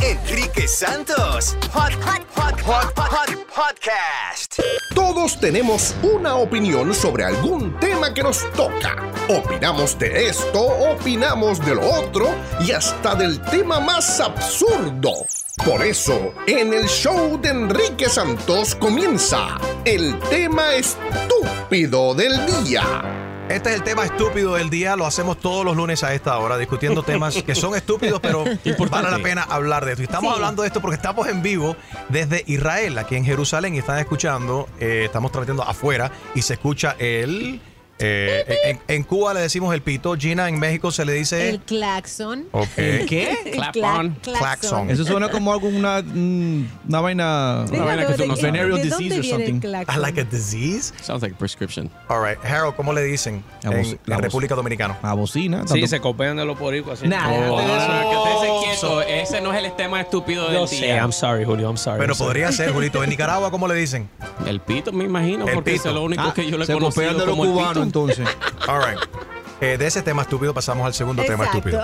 Enrique Santos. Hot, hot, hot, hot, hot, podcast. Todos tenemos una opinión sobre algún tema que nos toca. Opinamos de esto, opinamos de lo otro y hasta del tema más absurdo. Por eso, en el show de Enrique Santos comienza el tema estúpido del día. Este es el tema estúpido del día. Lo hacemos todos los lunes a esta hora, discutiendo temas que son estúpidos, pero vale la pena hablar de esto. Y estamos Sí. hablando de esto porque estamos en vivo desde Israel, aquí en Jerusalén, y están escuchando, eh, estamos transmitiendo afuera, y se escucha el Eh, en, en Cuba le decimos el pito. Gina, en México se le dice. El claxon. Ok. ¿El qué? El Clap cla- on. Claxon. Eso suena como alguna una vaina. Una vaina que tú no ¿de- sabes. Venereal ¿de disease or something. claxon? I like a disease. Sounds like a prescription. All right. Harold, ¿cómo le dicen La en, la. República Dominicana? La bocina. Sí, se copian de los poricos así. Nah, Oh, eso. no, estés quieto. Ese no es el tema estúpido del sé, día. I'm sorry, Julio, I'm sorry. Pero I'm sorry. podría ser, Julito. En Nicaragua, ¿cómo le dicen? El pito, me imagino, El porque pito. es lo único Ah, que yo le conocido copian de los como el cubanos, pito. Entonces. All right. Eh, de ese tema estúpido pasamos al segundo tema estúpido.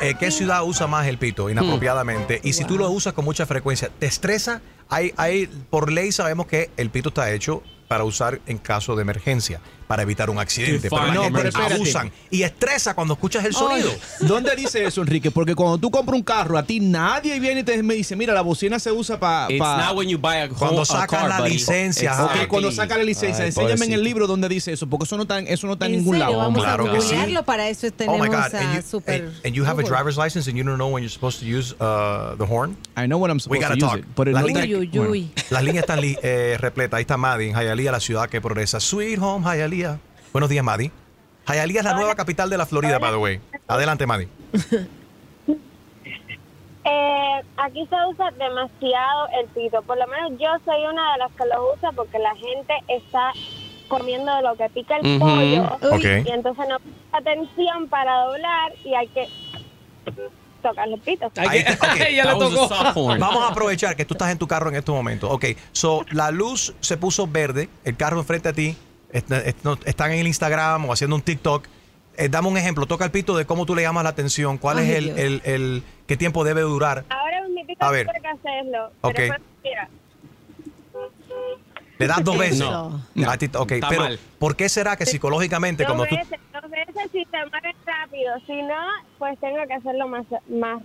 Eh, ¿Qué ciudad usa más el pito inapropiadamente? Y si tú lo usas con mucha frecuencia, ¿te estresa? Hay, hay, por ley sabemos que el pito está hecho para usar en caso de emergencia, para evitar un accidente. Pero la No, gente pero abusan y estresa cuando escuchas el sonido. ¿Dónde dice eso, Enrique? Porque cuando tú compras un carro, a ti nadie viene y te me dice, mira, la bocina se usa para... It's not when you buy a Cuando sacas car, la buddy. licencia, Ok, Exactly. cuando saca la licencia, Ay, enséñame en el libro donde dice eso, porque eso no está, eso no está en ¿En ningún serio? lado. Vamos Claro a que sí. para eso Oh tenemos my God. a And you, super and- and you have a driver's license and you don't know when you're supposed to use uh, the horn? I know what I'm We supposed gotta to use talk. it, but it La no línea- like- Uy, uy, bueno. uy. Las líneas están eh, repletas. Ahí está Maddie en Hialeah, la ciudad que progresa. Sweet home, Hialeah. Buenos días, Maddie. Hialeah es la nueva capital de la Florida, by the way. Adelante, Maddie. Eh, aquí se usa demasiado el pito. Por lo menos yo soy una de las que lo usa porque la gente está comiendo de lo que pica el pollo. Y entonces no presta atención para doblar y hay que tocarle el pito. Ahí está, ok. Ya le tocó. Vamos a aprovechar que tú estás en tu carro en estos momentos. Ok, so la luz se puso verde, el carro enfrente a ti, están en el Instagram o haciendo un TikTok. Eh, dame un ejemplo, toca el pito de cómo tú le llamas la atención, cuál Ay, es el, el, el- qué tiempo debe durar. Ahora es pito A ver. tiene que hacerlo. Ok. Pero pues, mira, Le das dos veces. No. A ti- ok, Está pero mal. ¿por qué será que psicológicamente dos tú... veces, dos veces si se mueve rápido. Si no, pues tengo que hacerlo más, más,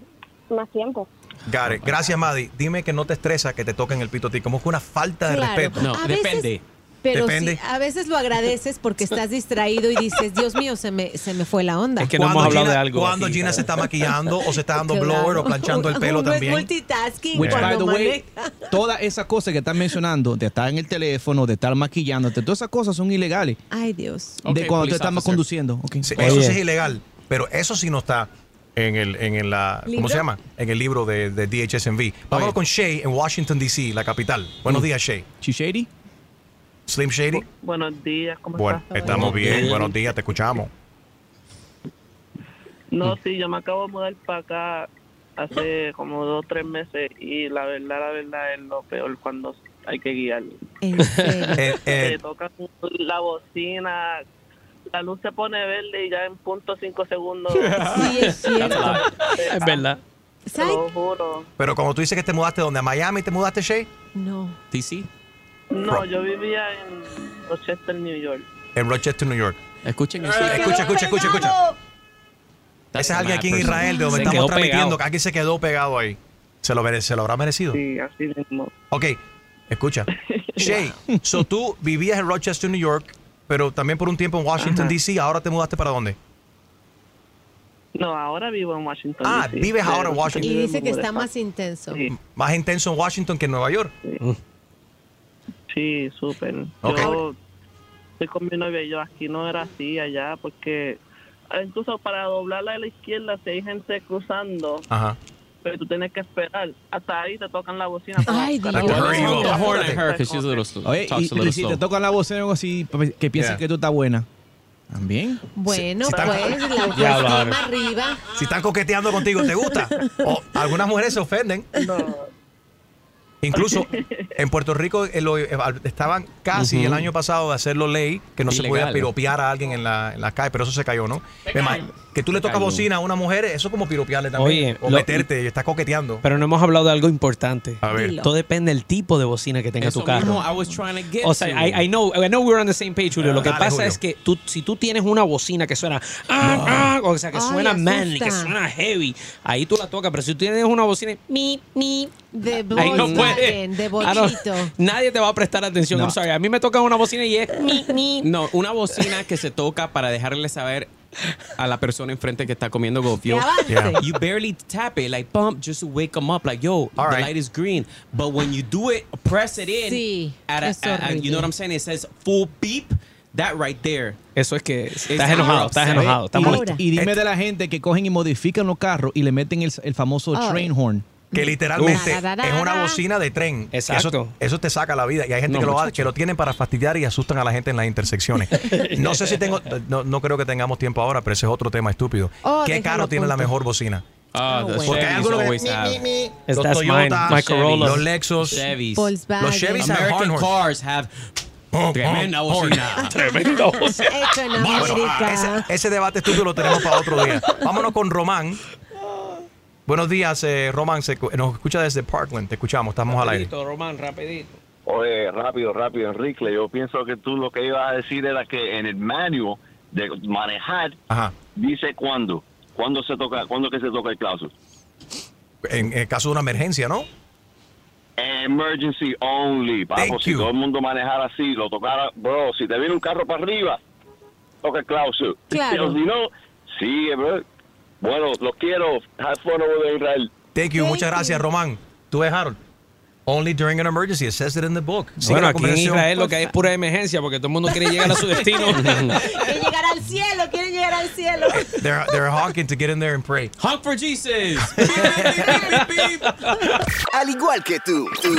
más tiempo. It. Gracias, Maddie. Dime que no te estresa que te toquen el pito a ti, como que una falta de Claro. respeto. No, A veces- depende. Pero Depende. sí, a veces lo agradeces porque estás distraído y dices, Dios mío, se me, se me fue la onda. Es que no hemos hablado Gina, de algo Cuando aquí, Gina ¿sabes? se está maquillando o se está dando Claro. blower o planchando el pelo Uno también. Es multitasking Which, by the way, todas esas cosas que estás mencionando, de estar en el teléfono, de estar maquillándote, todas esas cosas son ilegales. Ay, Dios. de cuando police estás officer. conduciendo. Sí, eso sí es ilegal, pero eso sí no está en el, en el, la- ¿cómo ¿Libro? se llama? En el libro de, de DHSMV. Vámonos Oye. con Shay en Washington, D.C., la capital. Buenos Mm. días, Shay. Chi Shady? Slim Shady. Buenos días, ¿cómo Bueno, estás? estamos bien. Buenos días, te escuchamos. No, sí, yo me acabo de mudar para acá hace como dos o tres meses y la verdad, la verdad es lo peor cuando hay que guiar. En serio. Eh, eh, Te tocan la bocina, la luz se pone verde y ya en punto cinco segundos. Sí, es cierto. Es verdad. Lo juro. pero como tú dices que te mudaste, ¿dónde? ¿A Miami te mudaste, Shay? No. TC. No, yo vivía en Rochester, New York. En Rochester, New York. Escuchen eso. Escucha, escucha, escucha, escucha. Ese es alguien aquí en. Israel, de donde Se estamos transmitiendo, que alguien se quedó pegado ahí. ¿Se lo, se lo habrá merecido? Sí, así mismo. Ok, escucha. Shay, so tú vivías en Rochester, New York, pero también por un tiempo en Washington. D.C. ¿Ahora te mudaste para dónde? No, ahora vivo en Washington. Ah, vives ahora en Washington. Y dice que está más intenso. Sí, Más intenso en Washington que en Nueva York. Sí, súper. Ok. Yo estoy con mi novia y yo aquí no era así allá porque ah, incluso para doblarla a la izquierda si hay gente cruzando, Ajá. pero tú tienes que esperar. Hasta ahí te tocan la bocina. Ay, Dios. Oye, y, si te tocan la voz o algo así, pues, que piensen Yeah. que tú estás buena. También. Bueno, Si- si pues, están- la Ya, arriba. Si están coqueteando contigo, ¿te gusta? O algunas mujeres se ofenden. No, Incluso en Puerto Rico eh, lo- eh, estaban casi el año pasado de hacerlo ley que no se Ilegal. podía piropear a alguien en la, en la calle, pero eso se cayó, ¿no? Además, que tú le tocas bocina a una mujer, eso es como piropearle también. Oye, o lo- meterte y estás coqueteando. Pero no hemos hablado de algo importante. A ver. Dilo. Todo depende del tipo de bocina que tenga Eso tu carro. mismo I was trying to get O sea, to. I, I know, I know we're on the same page, Julio. Lo que Dale, pasa Julio. es que tú, si tú tienes una bocina que suena, ah, ah, o sea, que Ay, suena manly, que suena heavy, ahí tú la tocas. Pero si tú tienes una bocina, mi, mi, De ahí no puedes. de I don't- bochito. nadie te va a prestar atención. No. I'm sorry. A mí me toca una bocina y es mi, mi. No, una bocina que se toca para dejarle saber a la persona enfrente que está comiendo gofio. Yeah. You barely tap it, like bump, just to wake them up. Like, yo, All the right. light is green. But when you do it, press it in. Sí, at a- at you know what I'm saying? It says full beep. that right there. Eso es que estás enojado, estás enojado, estás y, molesto. y dime de la gente que cogen y modifican los carros y le meten el, el famoso train horn. Que literalmente es una bocina de tren. Exacto. Eso, eso te saca la vida. Y hay gente No, que, lo, que lo tienen para fastidiar y asustan a la gente en las intersecciones. No sé si tengo, no, no creo que tengamos tiempo ahora, pero ese es otro tema estúpido. Oh, ¿Qué carro tiene la mejor bocina? Ah, the Porque hay algunos que- mi, have. mi, mi. It's- Los Toyota, los Lexus, Chevys. Volkswagen. los Chevys American cars have tremenda bocina. Tremenda bocina. Bueno, ese, ese debate estúpido lo tenemos para otro día. Vámonos con Román. Buenos días, eh, Román. se- nos escucha desde Parkland. Te escuchamos, estamos al aire. Rapidito, Román, rapidito. Oye, rápido, rápido, Enrique. Yo pienso que tú lo que ibas a decir era que en el manual de manejar Ajá. dice cuándo, cuándo se toca, cuándo que se toca el clauso. En, en caso de una emergencia, ¿no? Emergency only, papo. Si you. todo el mundo manejara así, lo tocara, bro. Si te viene un carro para arriba, toca el clauso. Claro. Pero si no, sigue, bro. Bueno, los quiero. Have fun over there, Israel. Thank you, muchas gracias, Román. Tú ves, Harold. Only during an emergency. It says it in the book. Sigue Bueno, aquí en. Israel lo que hay es pura emergencia porque todo el mundo quiere llegar a su destino. Al cielo, quieren llegar al cielo. They're, they're honking to get in there and pray. Honk for Jesus. Al igual que tú, tú,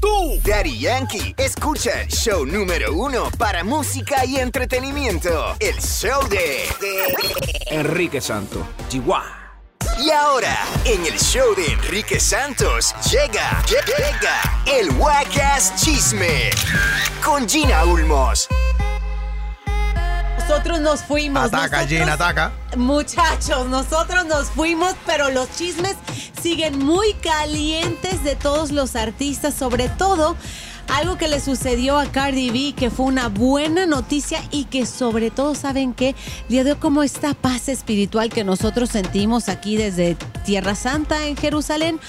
tú, Daddy Yankee, escucha el show número uno para música y entretenimiento. El show de... Enrique Santo, Chihuahua. Y ahora, en el show de Enrique Santos, llega, llega el Wacas Chisme con Gina Ulmos. Nosotros nos fuimos. Ataca, nosotros- Gina, ataca. Muchachos, nosotros nos fuimos, pero los chismes siguen muy calientes de todos los artistas, sobre todo algo que le sucedió a Cardi B, que fue una buena noticia y que sobre todo, ¿saben qué? Le dio como esta paz espiritual que nosotros sentimos aquí desde Tierra Santa en Jerusalén.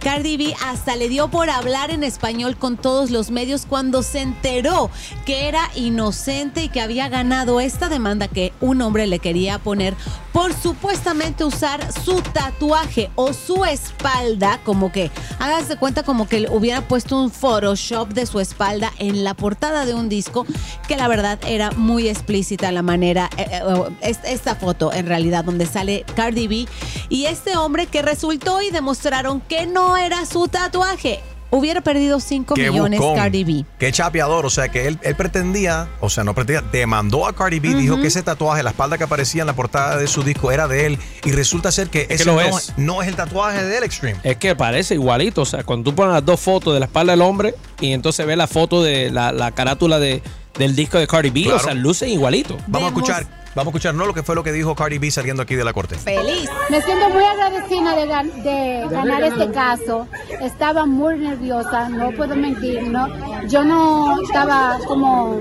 Cardi B hasta le dio por hablar en español con todos los medios cuando se enteró que era inocente y que había ganado esta demanda que un hombre le quería poner por supuestamente usar su tatuaje o su espalda, como que, hagas de cuenta como que hubiera puesto un Photoshop de su espalda en la portada de un disco, que la verdad era muy explícita la manera, eh, eh, es- esta foto en realidad, donde sale Cardi B y este hombre que resultó y demostraron que no era su tatuaje. Hubiera perdido 5 Qué millones buscón. Cardi B. Qué chapeador. O sea, que él, él pretendía, o sea, no pretendía, demandó a Cardi B, dijo que ese tatuaje, la espalda que aparecía en la portada de su disco era de él. Y resulta ser que ese lo no, es. no es el tatuaje de él, Extreme. Es que parece igualito. O sea, cuando tú pones las dos fotos de la espalda del hombre y entonces ves la foto de la, la carátula de, del disco de Cardi B, Claro. o sea, lucen igualito. Vamos a escuchar, vamos a escuchar, no lo que fue lo que dijo Cardi B saliendo aquí de la corte. Feliz. Me siento muy agradecida de, gan- de ganar este caso. Estaba muy nerviosa, no puedo mentir. No, yo no estaba como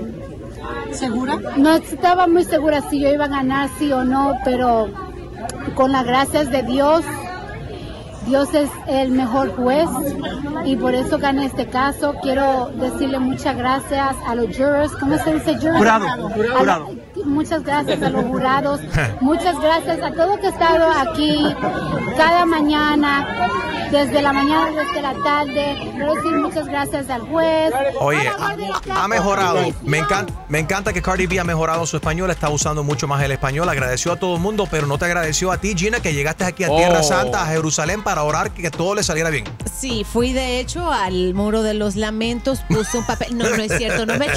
segura. No estaba muy segura si yo iba a ganar sí o no, pero con las gracias de Dios, Dios es el mejor juez y por eso gané este caso. Quiero decirle muchas gracias a los jurors. ¿Cómo se dice jurors? Jurado, la- muchas gracias a los jurados. Muchas gracias a todos que han estado aquí cada mañana, desde la mañana, desde la tarde. Quiero decir muchas gracias al juez. Oye, ha, ha mejorado. Me encanta, me encanta que Cardi B ha mejorado su español, está usando mucho más el español. Agradeció a todo el mundo, pero no te agradeció a ti, Gina, que llegaste aquí a Tierra Oh. Santa, a Jerusalén, para orar que todo le saliera bien. Sí, fui de hecho al muro de los lamentos, puse un papel. No, no es cierto, no me,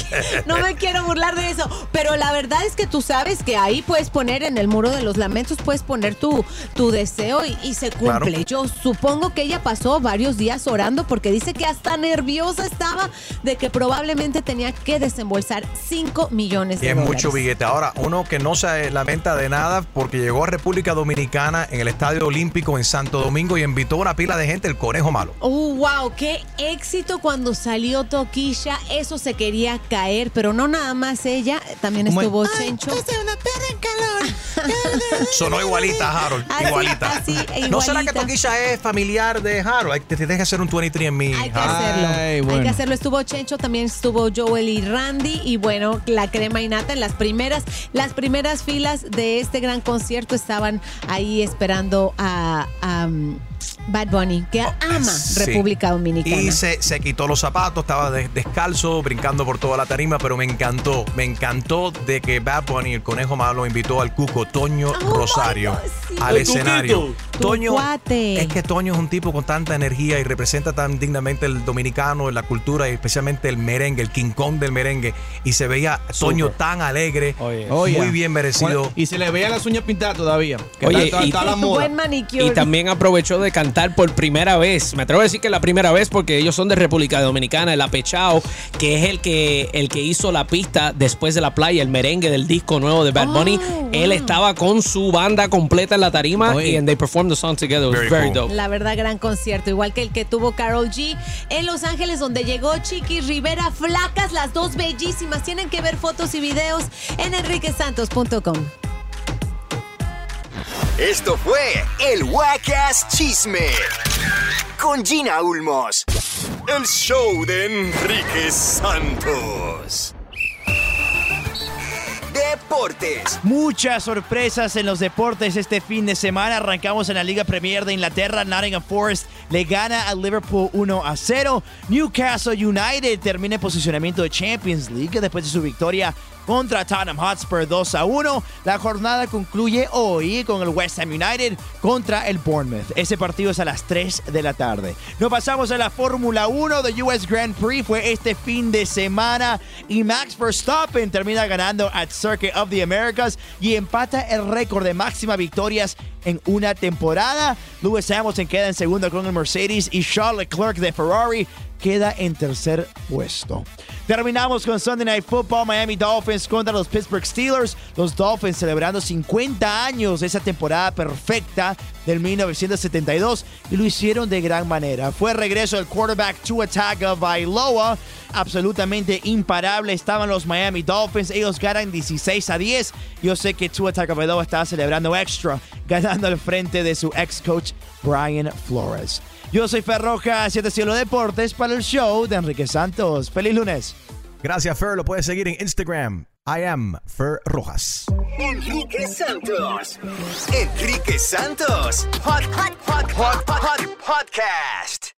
no me quiero burlar de eso. Pero la verdad es que tú sabes que ahí puedes poner en el muro de los lamentos, puedes poner tu, tu deseo y, y se cumple. Claro. Yo supongo que ella pasó varios días orando porque dice que hasta nerviosa estaba de que probablemente tenía que desembolsar 5 millones Y de es dólares. mucho billete. Ahora, uno que no se lamenta de nada porque llegó a República Dominicana en el Estadio Olímpico en Santo Domingo y invitó una pila de gente, el conejo malo. Oh, wow, qué éxito cuando salió Toquilla. Eso se quería caer, pero no nada más ella, también ¿Cómo es? estuvo Chencho. una perra en calor. Sonó igualita Harold. Así, igualita. así, ¿No será que. Toquilla es familiar de Harold? Hay- Te tienes que hacer un 23 en mí. Hay que hacerlo. Hay que hacerlo. Estuvo Chencho, también estuvo Joel y Randy. Y bueno, la crema y nata en las primeras, las primeras filas de este gran concierto estaban ahí esperando a, a, um, Bad Bunny, que ama Oh, Sí. República Dominicana. Y se, se quitó los zapatos, estaba de- descalzo, brincando por toda la tarima, pero me encantó, me encantó de que Bad Bunny, el conejo malo, invitó al cuco Toño Rosario al El escenario. Toño, es que Toño es un tipo con tanta energía y representa tan dignamente el dominicano, la cultura y especialmente el merengue, el King Kong del merengue. Y se veía Toño tan alegre, muy bien merecido. Y se le veía las uñas pintadas todavía. Que Oye, está, está- y- está la moda. Buen manicure. Y también aprovechó de cantar por primera vez. Me atrevo a decir que la primera vez porque ellos son de República Dominicana, el Apechao, que es el que, el que hizo la pista después de la playa, el merengue del disco nuevo de Bad Bunny. Él estaba con su banda completa en la tarima y and they performed the song together. It was Very very, cool. dope. La verdad, gran concierto, igual que el que tuvo Carol G en Los Ángeles, donde llegó Chiqui Rivera, flacas, las dos bellísimas. Tienen que ver fotos y videos en enriquesantos.com. Esto fue el Wacas Chisme con Gina Ulmos. El show de Enrique Santos. Deportes. Muchas sorpresas en los deportes este fin de semana. Arrancamos en la Liga Premier de Inglaterra. Nottingham Forest le gana a Liverpool 1 a 0. Newcastle United termina en posicionamiento de Champions League después de su victoria contra Tottenham Hotspur 2 a 1. La jornada concluye hoy con el West Ham United contra el Bournemouth. Ese partido es a las 3 de la tarde. Nos pasamos a la Fórmula 1 de US Grand Prix. Fue este fin de semana y Max Verstappen termina ganando at Circuit of the Americas y empata el récord de máxima victorias en una temporada. Lewis Hamilton queda en segundo con el Mercedes y Charles Leclerc de Ferrari queda en tercer puesto. Terminamos con Sunday Night Football, Miami Dolphins contra los Pittsburgh Steelers. Los Dolphins celebrando 50 años de esa temporada perfecta del 1972 y lo hicieron de gran manera. Fue regreso del quarterback Tua Tagovailoa, absolutamente imparable. Estaban los Miami Dolphins, ellos ganan 16 a 10. Yo sé que Tua Tagovailoa estaba celebrando extra, ganando al frente de su ex coach Brian Flores. Yo soy Ferroja, 7 Cielo Deportes para el show de Enrique Santos. Feliz lunes. Gracias, Fer. Lo puedes seguir en Instagram. I am Fer Rojas. Enrique Santos. Enrique Santos. Hot, hot, hot, hot, hot, hot podcast.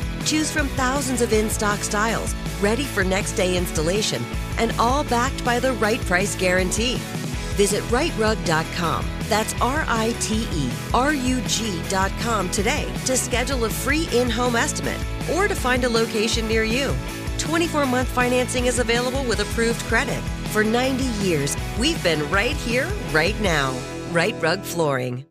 Choose from thousands of in stock styles, ready for next day installation, and all backed by the right price guarantee. Visit rightrug.com. That's R I T E R U G.com today to schedule a free in home estimate or to find a location near you. 24 month financing is available with approved credit. For 90 years, we've been right here, right now. Right Rug Flooring.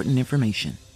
important information.